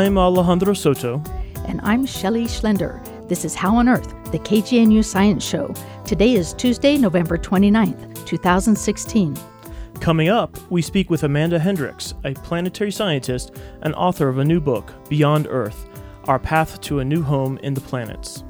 I'm Alejandro Soto. And I'm Shelley Schlender. This is How on Earth, the KGNU Science Show. Today is Tuesday, November 29th, 2016. Coming up, we speak with Amanda Hendrix, a planetary scientist and author of a new book, Beyond Earth Our Path to a New Home in the Planets.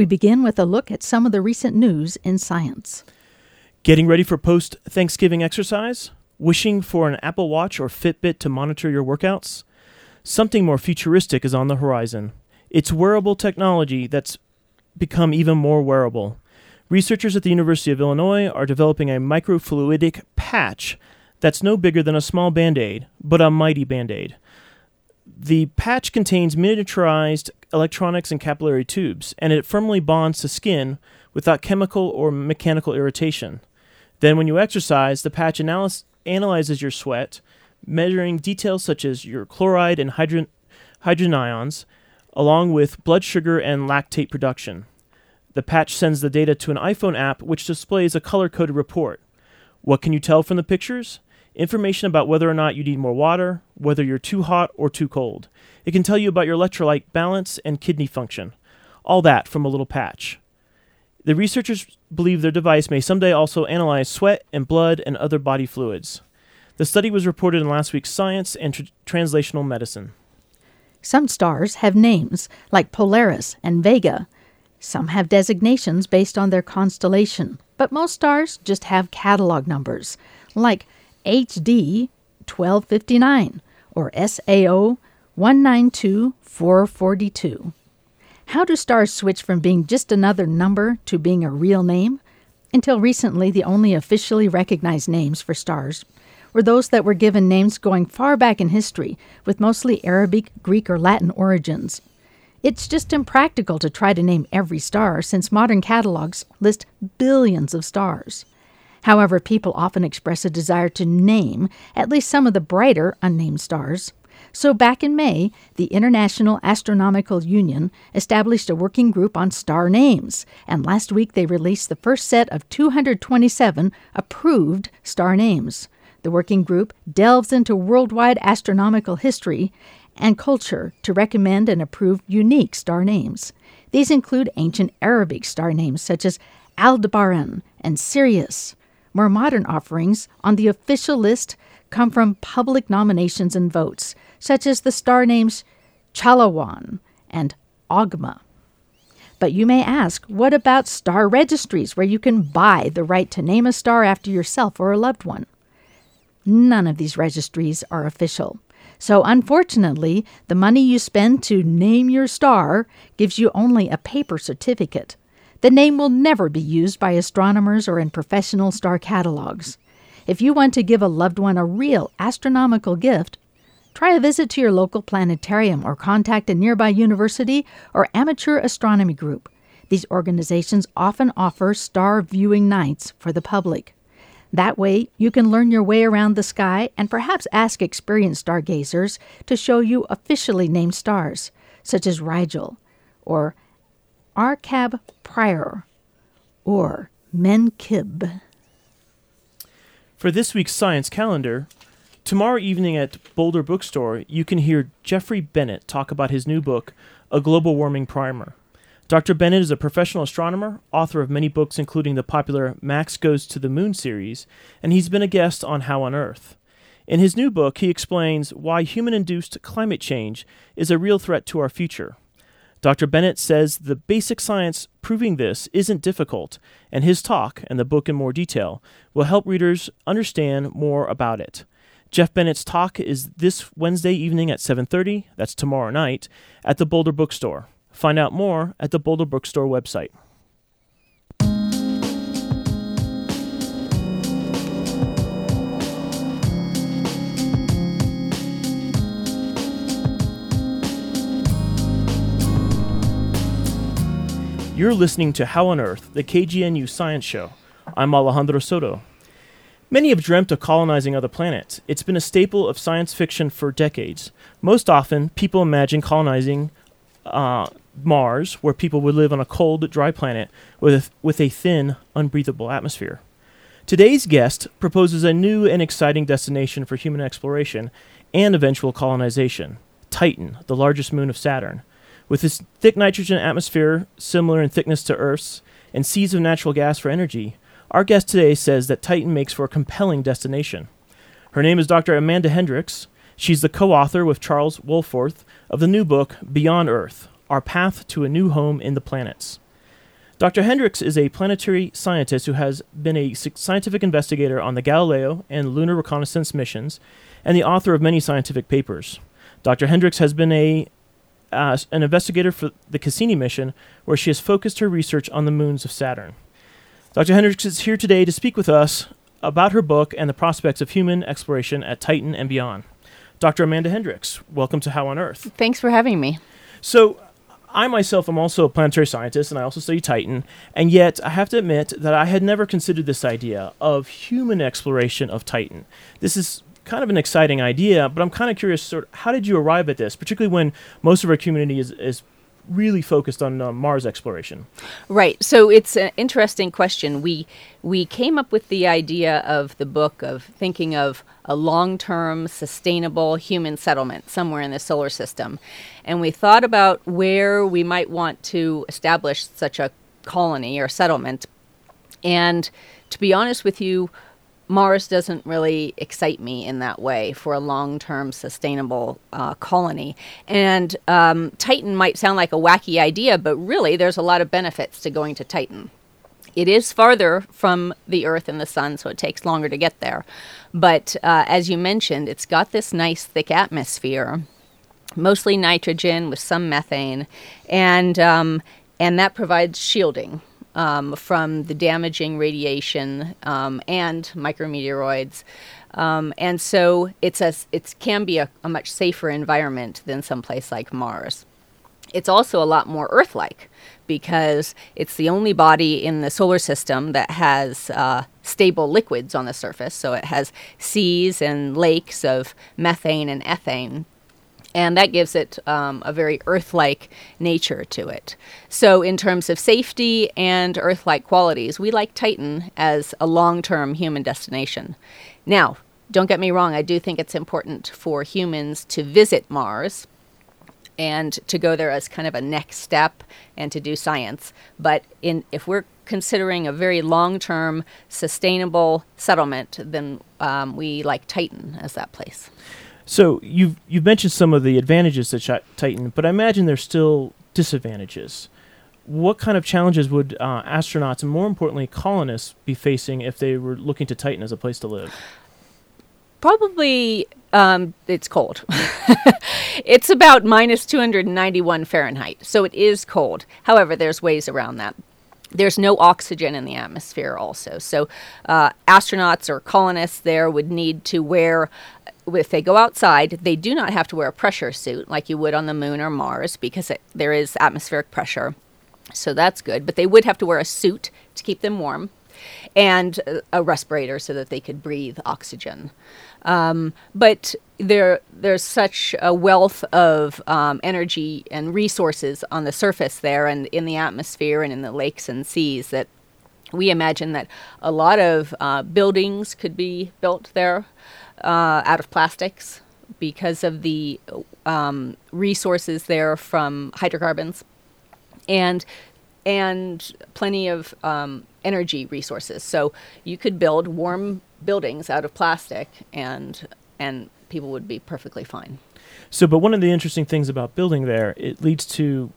We begin with a look at some of the recent news in science. Getting ready for post Thanksgiving exercise? Wishing for an Apple Watch or Fitbit to monitor your workouts? Something more futuristic is on the horizon. It's wearable technology that's become even more wearable. Researchers at the University of Illinois are developing a microfluidic patch that's no bigger than a small band aid, but a mighty band aid. The patch contains miniaturized electronics and capillary tubes, and it firmly bonds to skin without chemical or mechanical irritation. Then, when you exercise, the patch analyzes your sweat, measuring details such as your chloride and hydrogen ions, along with blood sugar and lactate production. The patch sends the data to an iPhone app which displays a color coded report. What can you tell from the pictures? Information about whether or not you need more water, whether you're too hot or too cold. It can tell you about your electrolyte balance and kidney function. All that from a little patch. The researchers believe their device may someday also analyze sweat and blood and other body fluids. The study was reported in last week's Science and Tr- Translational Medicine. Some stars have names, like Polaris and Vega. Some have designations based on their constellation, but most stars just have catalog numbers, like HD 1259 or SAO 192442. How do stars switch from being just another number to being a real name? Until recently, the only officially recognized names for stars were those that were given names going far back in history, with mostly Arabic, Greek, or Latin origins. It's just impractical to try to name every star since modern catalogs list billions of stars. However, people often express a desire to name at least some of the brighter unnamed stars. So, back in May, the International Astronomical Union established a working group on star names, and last week they released the first set of 227 approved star names. The working group delves into worldwide astronomical history and culture to recommend and approve unique star names. These include ancient Arabic star names such as Aldebaran and Sirius. More modern offerings on the official list come from public nominations and votes, such as the star names Chalawan and Ogma. But you may ask, what about star registries where you can buy the right to name a star after yourself or a loved one? None of these registries are official. So, unfortunately, the money you spend to name your star gives you only a paper certificate. The name will never be used by astronomers or in professional star catalogs. If you want to give a loved one a real astronomical gift, try a visit to your local planetarium or contact a nearby university or amateur astronomy group. These organizations often offer star viewing nights for the public. That way, you can learn your way around the sky and perhaps ask experienced stargazers to show you officially named stars, such as Rigel or Arkab Prior or Menkib. For this week's science calendar, tomorrow evening at Boulder Bookstore, you can hear Jeffrey Bennett talk about his new book, A Global Warming Primer. Dr. Bennett is a professional astronomer, author of many books, including the popular Max Goes to the Moon series, and he's been a guest on How on Earth. In his new book, he explains why human induced climate change is a real threat to our future. Dr. Bennett says the basic science proving this isn't difficult, and his talk, and the book in more detail, will help readers understand more about it. Jeff Bennett's talk is this Wednesday evening at 7:30, that's tomorrow night, at the Boulder Bookstore. Find out more at the Boulder Bookstore website. You're listening to How on Earth, the KGNU Science Show. I'm Alejandro Soto. Many have dreamt of colonizing other planets. It's been a staple of science fiction for decades. Most often, people imagine colonizing uh, Mars, where people would live on a cold, dry planet with with a thin, unbreathable atmosphere. Today's guest proposes a new and exciting destination for human exploration and eventual colonization Titan, the largest moon of Saturn. With its thick nitrogen atmosphere, similar in thickness to Earth's, and seas of natural gas for energy, our guest today says that Titan makes for a compelling destination. Her name is Dr. Amanda Hendrix. She's the co author with Charles Wohlforth of the new book, Beyond Earth Our Path to a New Home in the Planets. Dr. Hendrix is a planetary scientist who has been a scientific investigator on the Galileo and lunar reconnaissance missions and the author of many scientific papers. Dr. Hendrix has been a uh, an investigator for the Cassini mission, where she has focused her research on the moons of Saturn. Dr. Hendrix is here today to speak with us about her book and the prospects of human exploration at Titan and beyond. Dr. Amanda Hendrix, welcome to How on Earth. Thanks for having me. So, I myself am also a planetary scientist and I also study Titan, and yet I have to admit that I had never considered this idea of human exploration of Titan. This is kind of an exciting idea, but I'm kind of curious sort of, how did you arrive at this, particularly when most of our community is, is really focused on uh, Mars exploration. Right. So it's an interesting question. We we came up with the idea of the book of thinking of a long-term sustainable human settlement somewhere in the solar system. And we thought about where we might want to establish such a colony or settlement. And to be honest with you, Mars doesn't really excite me in that way for a long term sustainable uh, colony. And um, Titan might sound like a wacky idea, but really there's a lot of benefits to going to Titan. It is farther from the Earth and the Sun, so it takes longer to get there. But uh, as you mentioned, it's got this nice thick atmosphere, mostly nitrogen with some methane, and um, and that provides shielding um, from the damaging radiation um, and micrometeoroids. Um, and so it's a, it can be a, a much safer environment than someplace like Mars. It's also a lot more Earth like because it's the only body in the solar system that has uh, stable liquids on the surface. So it has seas and lakes of methane and ethane and that gives it um, a very Earth like nature to it. So, in terms of safety and Earth like qualities, we like Titan as a long term human destination. Now, don't get me wrong, I do think it's important for humans to visit Mars and to go there as kind of a next step and to do science. But in, if we're considering a very long term sustainable settlement, then um, we like Titan as that place. So you've you've mentioned some of the advantages to Titan, but I imagine there's still disadvantages. What kind of challenges would uh, astronauts and more importantly colonists be facing if they were looking to Titan as a place to live? Probably um, it's cold. it's about minus 291 Fahrenheit, so it is cold. However, there's ways around that. There's no oxygen in the atmosphere, also. So, uh, astronauts or colonists there would need to wear if they go outside, they do not have to wear a pressure suit like you would on the moon or Mars because it, there is atmospheric pressure. So that's good. But they would have to wear a suit to keep them warm and a respirator so that they could breathe oxygen. Um, but there, there's such a wealth of um, energy and resources on the surface there and in the atmosphere and in the lakes and seas that we imagine that a lot of uh, buildings could be built there uh, out of plastics because of the um, resources there from hydrocarbons and and plenty of um, energy resources. So you could build warm buildings out of plastic and and people would be perfectly fine. So, but one of the interesting things about building there, it leads to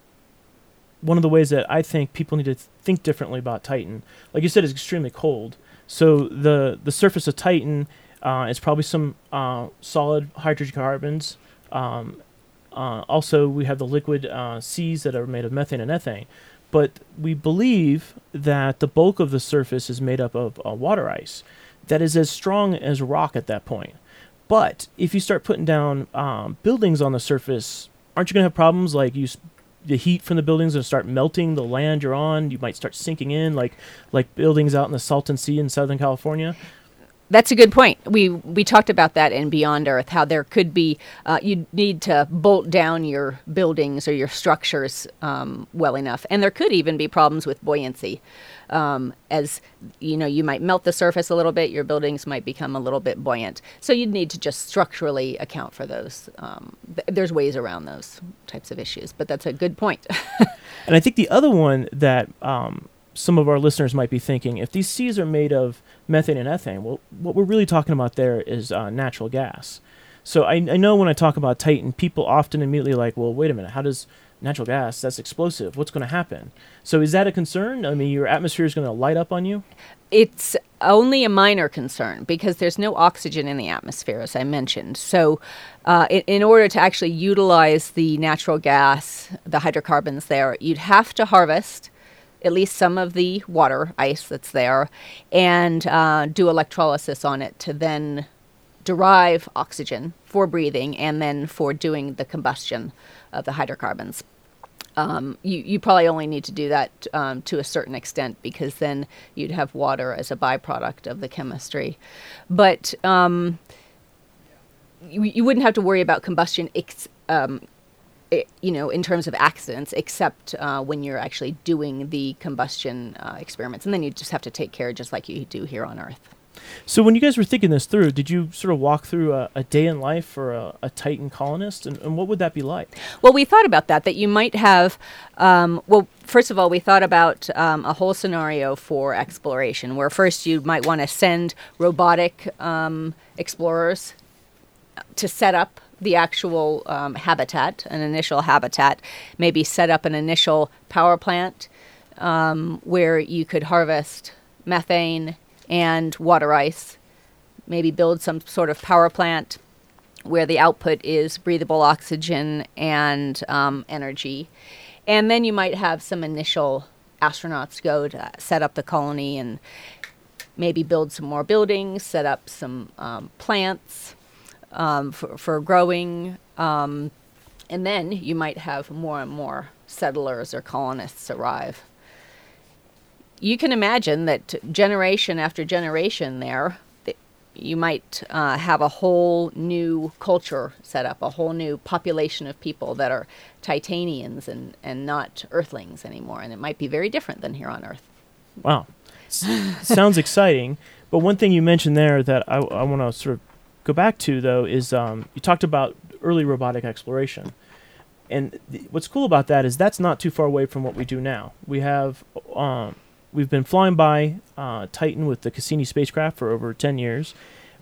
one of the ways that I think people need to think differently about Titan. Like you said, it's extremely cold. So the the surface of Titan uh, it's probably some uh, solid hydrocarbons. Um, uh, also, we have the liquid uh, seas that are made of methane and ethane. But we believe that the bulk of the surface is made up of uh, water ice that is as strong as rock at that point. But if you start putting down um, buildings on the surface, aren't you going to have problems like you the heat from the buildings and start melting the land you're on. You might start sinking in, like like buildings out in the Salton Sea in Southern California. That's a good point. We we talked about that in Beyond Earth, how there could be uh, you need to bolt down your buildings or your structures um, well enough, and there could even be problems with buoyancy. Um, as you know, you might melt the surface a little bit, your buildings might become a little bit buoyant. So you'd need to just structurally account for those. Um, th- there's ways around those types of issues, but that's a good point. and I think the other one that um, some of our listeners might be thinking if these seas are made of methane and ethane, well, what we're really talking about there is uh, natural gas. So I, I know when I talk about Titan, people often immediately like, well, wait a minute, how does natural gas, that's explosive, what's going to happen? So is that a concern? I mean, your atmosphere is going to light up on you? It's only a minor concern because there's no oxygen in the atmosphere, as I mentioned. So, uh, in, in order to actually utilize the natural gas, the hydrocarbons there, you'd have to harvest at least some of the water ice that's there and uh, do electrolysis on it to then derive oxygen for breathing and then for doing the combustion of the hydrocarbons. Um, you, you probably only need to do that um, to a certain extent because then you'd have water as a byproduct of the chemistry. But um, you, you wouldn't have to worry about combustion ex- um, you know, in terms of accidents, except uh, when you're actually doing the combustion uh, experiments. And then you just have to take care just like you do here on Earth. So when you guys were thinking this through, did you sort of walk through a, a day in life for a, a Titan colonist, and, and, what would that be like? Well, we thought about that. That you might have. Um, well, first of all, we thought about um, a whole scenario for exploration, where first you might want to send robotic um, explorers to set up the actual um, habitat, an initial habitat, maybe set up an initial power plant um, where you could harvest methane and water ice, maybe build some sort of power plant where the output is breathable oxygen and um, energy. And then you might have some initial astronauts go to set up the colony and maybe build some more buildings, set up some um, plants um, for, for growing. Um, and then you might have more and more settlers or colonists arrive. You can imagine that generation after generation there, you might uh, have a whole new culture set up, a whole new population of people that are Titanians and, and not Earthlings anymore. And it might be very different than here on Earth. Wow. sounds exciting. But one thing you mentioned there that I, I want to sort of go back to though is um, you talked about early robotic exploration, and th- what's cool about that is that's not too far away from what we do now. We have um, we've been flying by uh, Titan with the Cassini spacecraft for over ten years.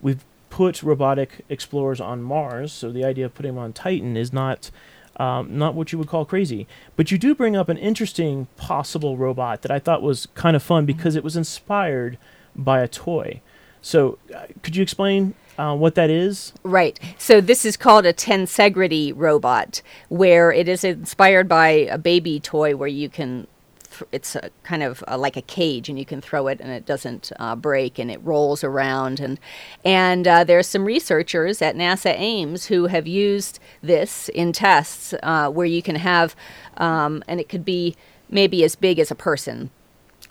We've put robotic explorers on Mars, so the idea of putting them on Titan is not. Um, not what you would call crazy, but you do bring up an interesting possible robot that I thought was kind of fun because it was inspired by a toy. So, uh, could you explain uh, what that is? Right. So this is called a tensegrity robot, where it is inspired by a baby toy where you can. Th- it's a, kind of uh, like a cage, and you can throw it, and it doesn't uh, break, and it rolls around. And and uh, there's some researchers at NASA Ames who have used this in tests uh, where you can have, um, and it could be maybe as big as a person,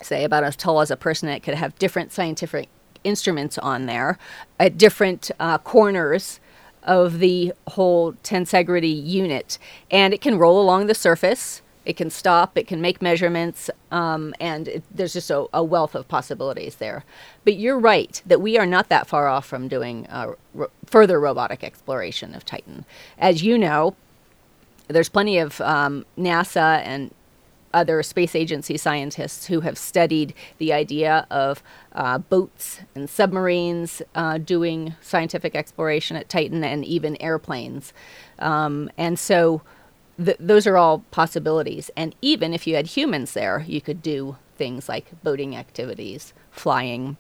say about as tall as a person. It could have different scientific instruments on there at different uh, corners of the whole tensegrity unit. And it can roll along the surface, it can stop, it can make measurements, um, and it, there's just a, a, wealth of possibilities there. But you're right that we are not that far off from doing uh, further robotic exploration of Titan. As you know, there's plenty of um, NASA and other space agency scientists who have studied the idea of uh, boats and submarines uh, doing scientific exploration at Titan and even airplanes. Um, and so th- those are all possibilities. And even if you had humans there, you could do things like boating activities, flying.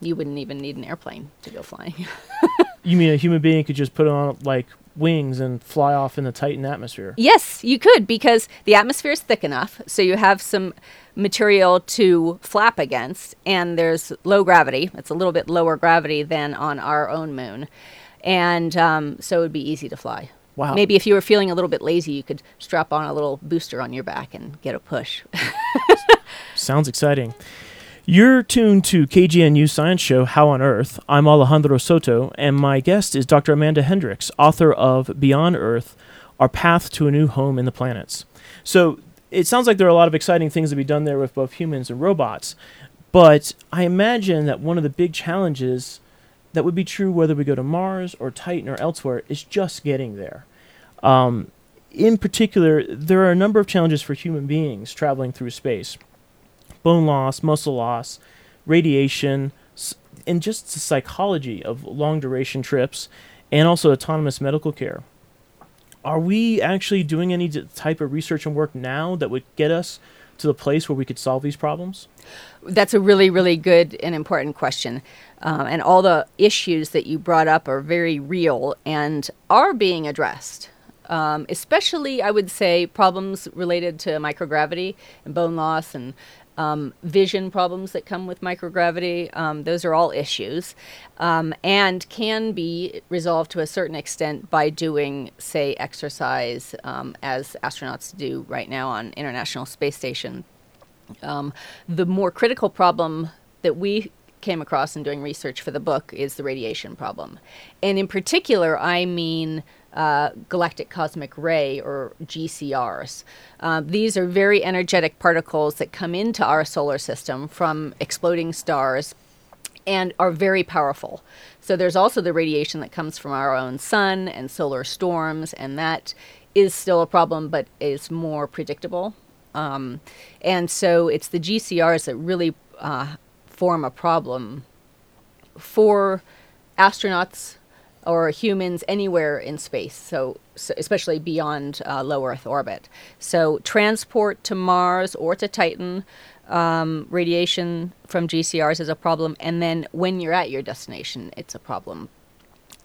You wouldn't even need an airplane to go flying. you mean a human being could just put on like wings and fly off in the Titan atmosphere. Yes, you could because the atmosphere is thick enough, so you have some material to flap against, and there's low gravity. It's a little bit lower gravity than on our own moon, and um, so it would be easy to fly. Wow. Maybe if you were feeling a little bit lazy, you could strap on a little booster on your back and get a push. Sounds exciting. You're tuned to KGNU Science Show How on Earth. I'm Alejandro Soto, and my guest is Dr. Amanda Hendrix, author of Beyond Earth Our Path to a New Home in the Planets. So it sounds like there are a lot of exciting things to be done there with both humans and robots, but I imagine that one of the big challenges that would be true whether we go to Mars or Titan or elsewhere is just getting there. Um, in particular, there are a number of challenges for human beings traveling through space bone loss, muscle loss, radiation, and just the psychology of long duration trips, and also autonomous medical care. Are we actually doing any type of research and work now that would get us to the place where we could solve these problems? That's a really, really good and important question. Um, and all the issues that you brought up are very real and are being addressed. Um, especially, I would say, problems related to microgravity and bone loss and um, vision problems that come with microgravity. Um, those are all issues um, and can be resolved to a certain extent by doing, say, exercise um, as astronauts do right now on International Space Station. Um, the more critical problem that we came across in doing research for the book is the radiation problem. And in particular, I mean uh, galactic cosmic ray or GCRs. Uh, these are very energetic particles that come into our solar system from exploding stars and are very powerful. So there's also the radiation that comes from our own sun and solar storms, and that is still a problem but is more predictable. Um, and so it's the GCRs that really uh, form a problem for astronauts or humans anywhere in space, so, so especially beyond uh, low Earth orbit. So, transport to Mars or to Titan, um, radiation from GCRs is a problem, and then when you're at your destination, it's a problem.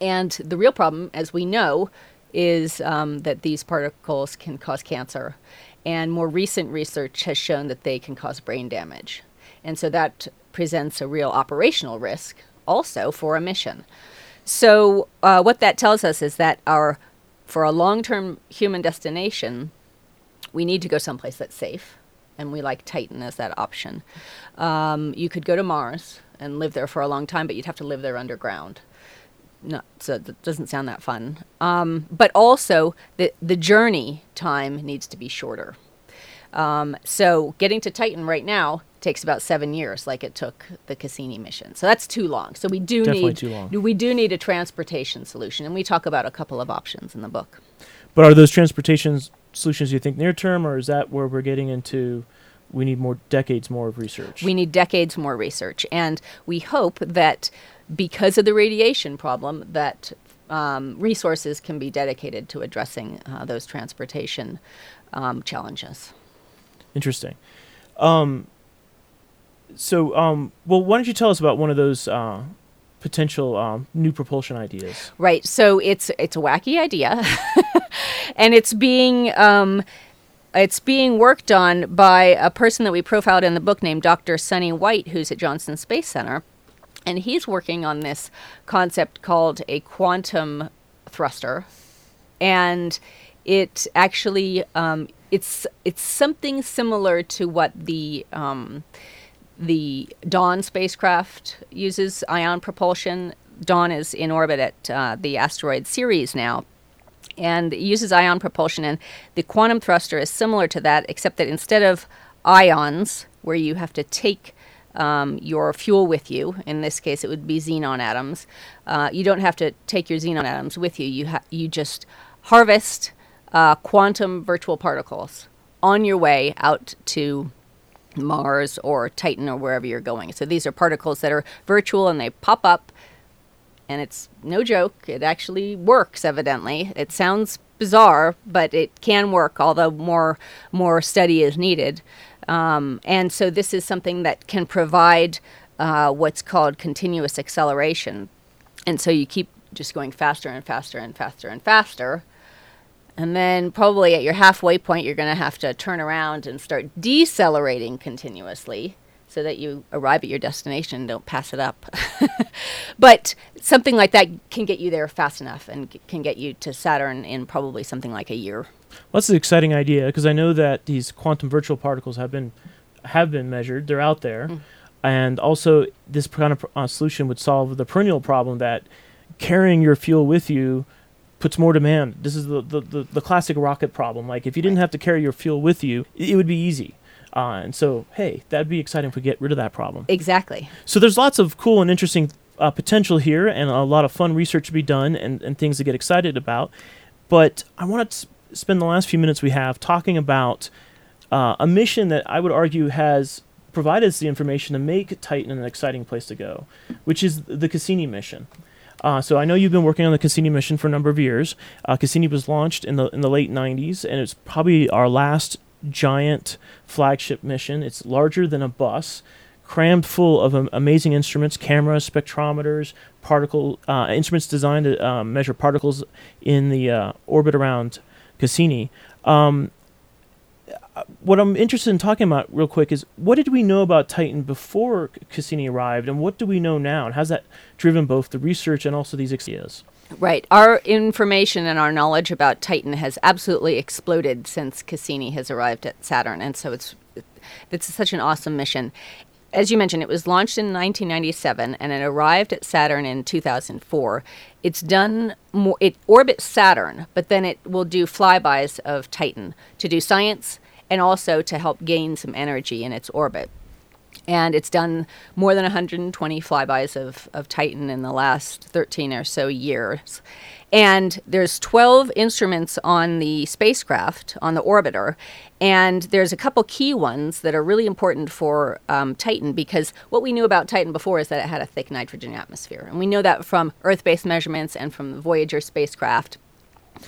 And the real problem, as we know, is um, that these particles can cause cancer. And more recent research has shown that they can cause brain damage. And so that presents a real operational risk also for a mission. So, uh, what that tells us is that our, for a long term human destination, we need to go someplace that's safe. And we like Titan as that option. Um, you could go to Mars and live there for a long time, but you'd have to live there underground. No, so it doesn't sound that fun. Um, but also, the, the journey time needs to be shorter. Um, so, getting to Titan right now takes about seven years, like it took the Cassini mission. So that's too long. So we do Definitely need we do need a transportation solution, and we talk about a couple of options in the book. But are those transportation solutions you think near term, or is that where we're getting into? We need more decades more of research. We need decades more research, and we hope that because of the radiation problem, that um, resources can be dedicated to addressing uh, those transportation um, challenges. Interesting. Um, so, um, well, why don't you tell us about one of those uh, potential um, new propulsion ideas? Right. So it's it's a wacky idea, and it's being um, it's being worked on by a person that we profiled in the book named Dr. Sonny White, who's at Johnson Space Center, and he's working on this concept called a quantum thruster, and it actually um, it's it's something similar to what the um, the Dawn spacecraft uses ion propulsion. Dawn is in orbit at uh, the asteroid Ceres now, and it uses ion propulsion. And the quantum thruster is similar to that, except that instead of ions, where you have to take um, your fuel with you, in this case it would be xenon atoms, uh, you don't have to take your xenon atoms with you. You, ha- you just harvest uh, quantum virtual particles on your way out to Mars or Titan or wherever you're going. So these are particles that are virtual and they pop up, and it's no joke. It actually works, evidently. It sounds bizarre, but it can work, although more, more study is needed. Um, and so this is something that can provide uh, what's called continuous acceleration. And so you keep just going faster and faster and faster and faster and then probably at your halfway point, you're going to have to turn around and start decelerating continuously. so that you arrive at your destination and don't pass it up. but something like that can get you there fast enough and can get you to Saturn in probably something like a year. Well, that's an exciting idea because I know that these quantum virtual particles have been have been measured. They're out there, Mm. and also this kind of uh, solution would solve the perennial problem that carrying your fuel with you puts more demand. This is the, the, the, the classic rocket problem. Like if you didn't have to carry your fuel with you, it, it would be easy. Uh, and so, hey, that'd be exciting if we get rid of that problem. Exactly. So there's lots of cool and interesting uh, potential here, and a lot of fun research to be done, and, and things to get excited about. But I want to spend the last few minutes we have talking about uh, a mission that I would argue has provided us the information to make Titan an exciting place to go, which is the Cassini mission. Uh, so I know you've been working on the Cassini mission for a number of years. Uh, Cassini was launched in the in the late '90s, and it's probably our last giant flagship mission. It's larger than a bus, crammed full of um, amazing instruments, cameras, spectrometers, particle uh, instruments designed to um, measure particles in the uh, orbit around Cassini. Um, uh, what I'm interested in talking about real quick is what did we know about Titan before Cassini arrived, and what do we know now, and how's that driven both the research and also these ideas? Right. Our information and our knowledge about Titan has absolutely exploded since Cassini has arrived at Saturn, and so it's it's such an awesome mission. As you mentioned, it was launched in 1997 and it arrived at Saturn in 2004. It's done more, it orbits Saturn, but then it will do flybys of Titan to do science and also to help gain some energy in its orbit and it's done more than 120 flybys of, of Titan in the last 13 or so years. And there's 12 instruments on the spacecraft, on the orbiter, and there's a couple key ones that are really important for um, Titan because what we knew about Titan before is that it had a thick nitrogen atmosphere. And we know that from Earth based measurements and from the Voyager spacecraft.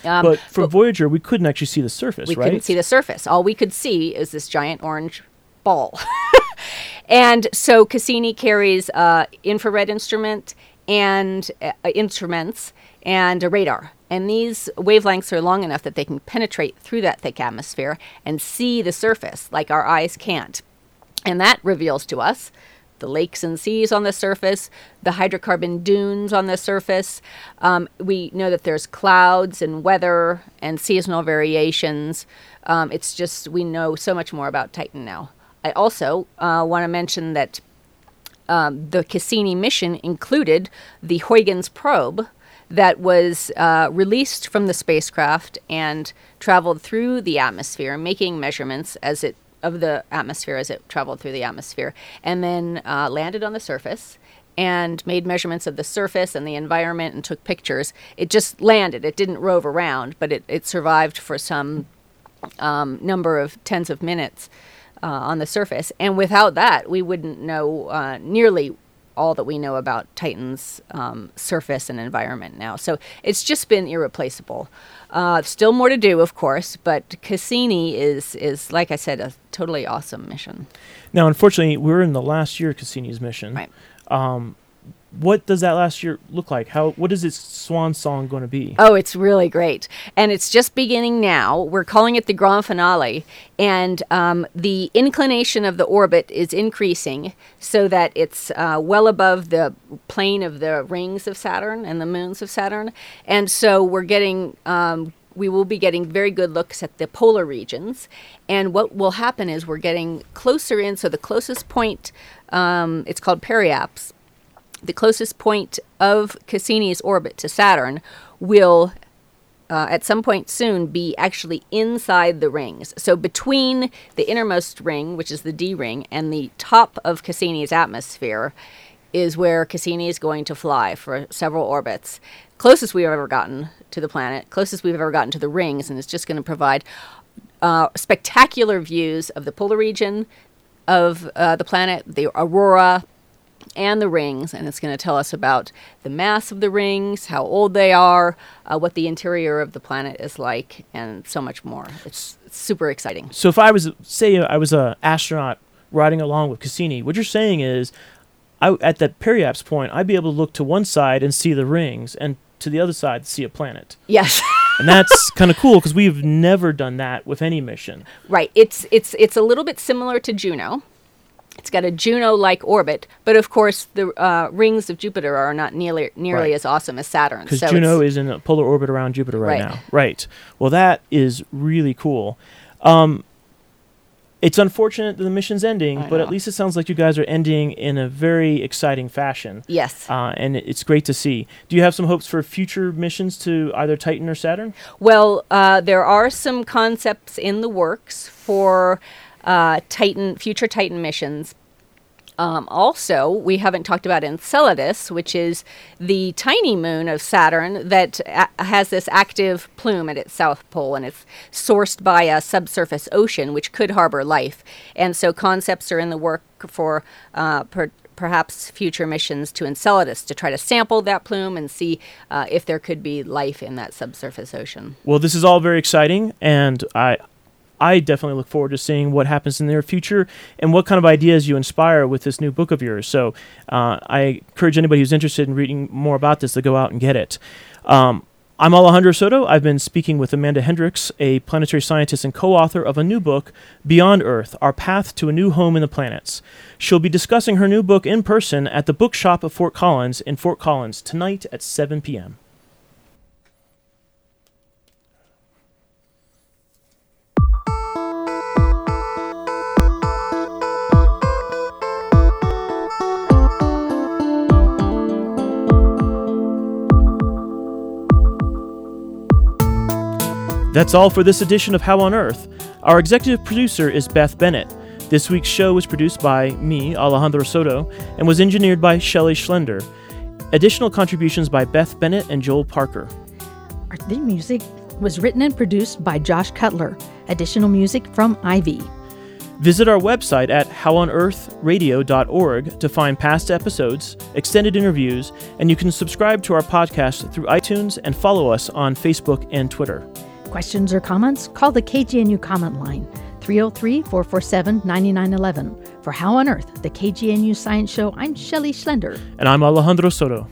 Um, but for Voyager, we couldn't actually see the surface, we right? couldn't see the surface. All we could see is this giant orange ball. and so Cassini carries uh, infrared instrument and uh, instruments and a radar. And these wavelengths are long enough that they can penetrate through that thick atmosphere and see the surface like our eyes can't. And that reveals to us the lakes and seas on the surface, the hydrocarbon dunes on the surface. Um, we know that there's clouds and weather and seasonal variations. Um, it's just, we know so much more about Titan now. I also uh, want to mention that um, the Cassini mission included the Huygens probe that was uh, released from the spacecraft and traveled through the atmosphere, making measurements as it of the atmosphere as it traveled through the atmosphere, and then uh, landed on the surface and made measurements of the surface and the environment and took pictures. It just landed. It didn't rove around, but it, it survived for some um, number of tens of minutes uh, on the surface. And without that, we wouldn't know uh, nearly all that we know about Titan's um, surface and environment now. So it's just been irreplaceable. Uh, still more to do, of course, but Cassini is is like I said, a totally awesome mission. Now, unfortunately, we're in the last year of Cassini's mission. Right. Um, what does that last year look like? How what is its swan song going to be? Oh, it's really great. And it's just beginning now. We're calling it the grand finale. And um, the inclination of the orbit is increasing so that it's uh, well above the plane of the rings of Saturn and the moons of Saturn. And so we're getting. Um, we will be getting very good looks at the polar regions. And what will happen is we're getting closer in. So the closest point, um, it's called periaps, the closest point of Cassini's orbit to Saturn will uh, at some point soon be actually inside the rings. So between the innermost ring, which is the D ring, and the top of Cassini's atmosphere is where Cassini is going to fly for several orbits. Closest we've ever gotten to the planet, closest we've ever gotten to the rings, and it's just going to provide uh, spectacular views of the polar region, of uh, the planet, the aurora, and the rings, and it's going to tell us about the mass of the rings, how old they are, uh, what the interior of the planet is like, and so much more. It's, it's super exciting. So if I was say I was a astronaut riding along with Cassini, what you're saying is, I at that periaps point, I'd be able to look to one side and see the rings, and to the other side see a planet, Yes. and that's kind of cool because we've never done that with any mission. Right. It's it's it's a little bit similar to Juno. It's got a Juno-like orbit, but of course the uh, rings of Jupiter are not nearly nearly Right. as awesome as Saturn. Because So Juno is in a polar orbit around Jupiter right, Right. now. Right. Well, that is really cool. Um, it's unfortunate that the mission's ending, I but at least it sounds like you guys are ending in a very exciting fashion. yes. Uh, and it's great to see. Do you have some hopes for future missions to either Titan or Saturn? Well, uh, there are some concepts in the works for uh, Titan future Titan missions. Um, also, we haven't talked about Enceladus, which is the tiny moon of Saturn that a- has this active plume at its south pole, and it's sourced by a subsurface ocean which could harbor life. And so, concepts are in the work for uh, per- perhaps future missions to Enceladus to try to sample that plume and see uh, if there could be life in that subsurface ocean. Well, this is all very exciting, and I, I definitely look forward to seeing what happens in their future and what kind of ideas you inspire with this new book of yours. So, uh, I encourage anybody who's interested in reading more about this to go out and get it. Um, I'm Alejandro Soto. I've been speaking with Amanda Hendrix, a planetary scientist and co-author of a new book, Beyond Earth: Our Path to a New Home in the Planets. She'll be discussing her new book in person at the Bookshop of Fort Collins in Fort Collins tonight at 7 p.m. That's all for this edition of How on Earth. Our executive producer is Beth Bennett. This week's show was produced by me, Alejandro Soto, and was engineered by Shelley Schlender. Additional contributions by Beth Bennett and Joel Parker. Our theme music was written and produced by Josh Cutler. Additional music from Ivy. Visit our website at howonearthradio.org to find past episodes, extended interviews, and you can subscribe to our podcast through iTunes and follow us on Facebook and Twitter. Questions or comments? Call the KGNU comment line 303 447 9911. For How on Earth, the KGNU Science Show, I'm Shelley Schlender. And I'm Alejandro Soto.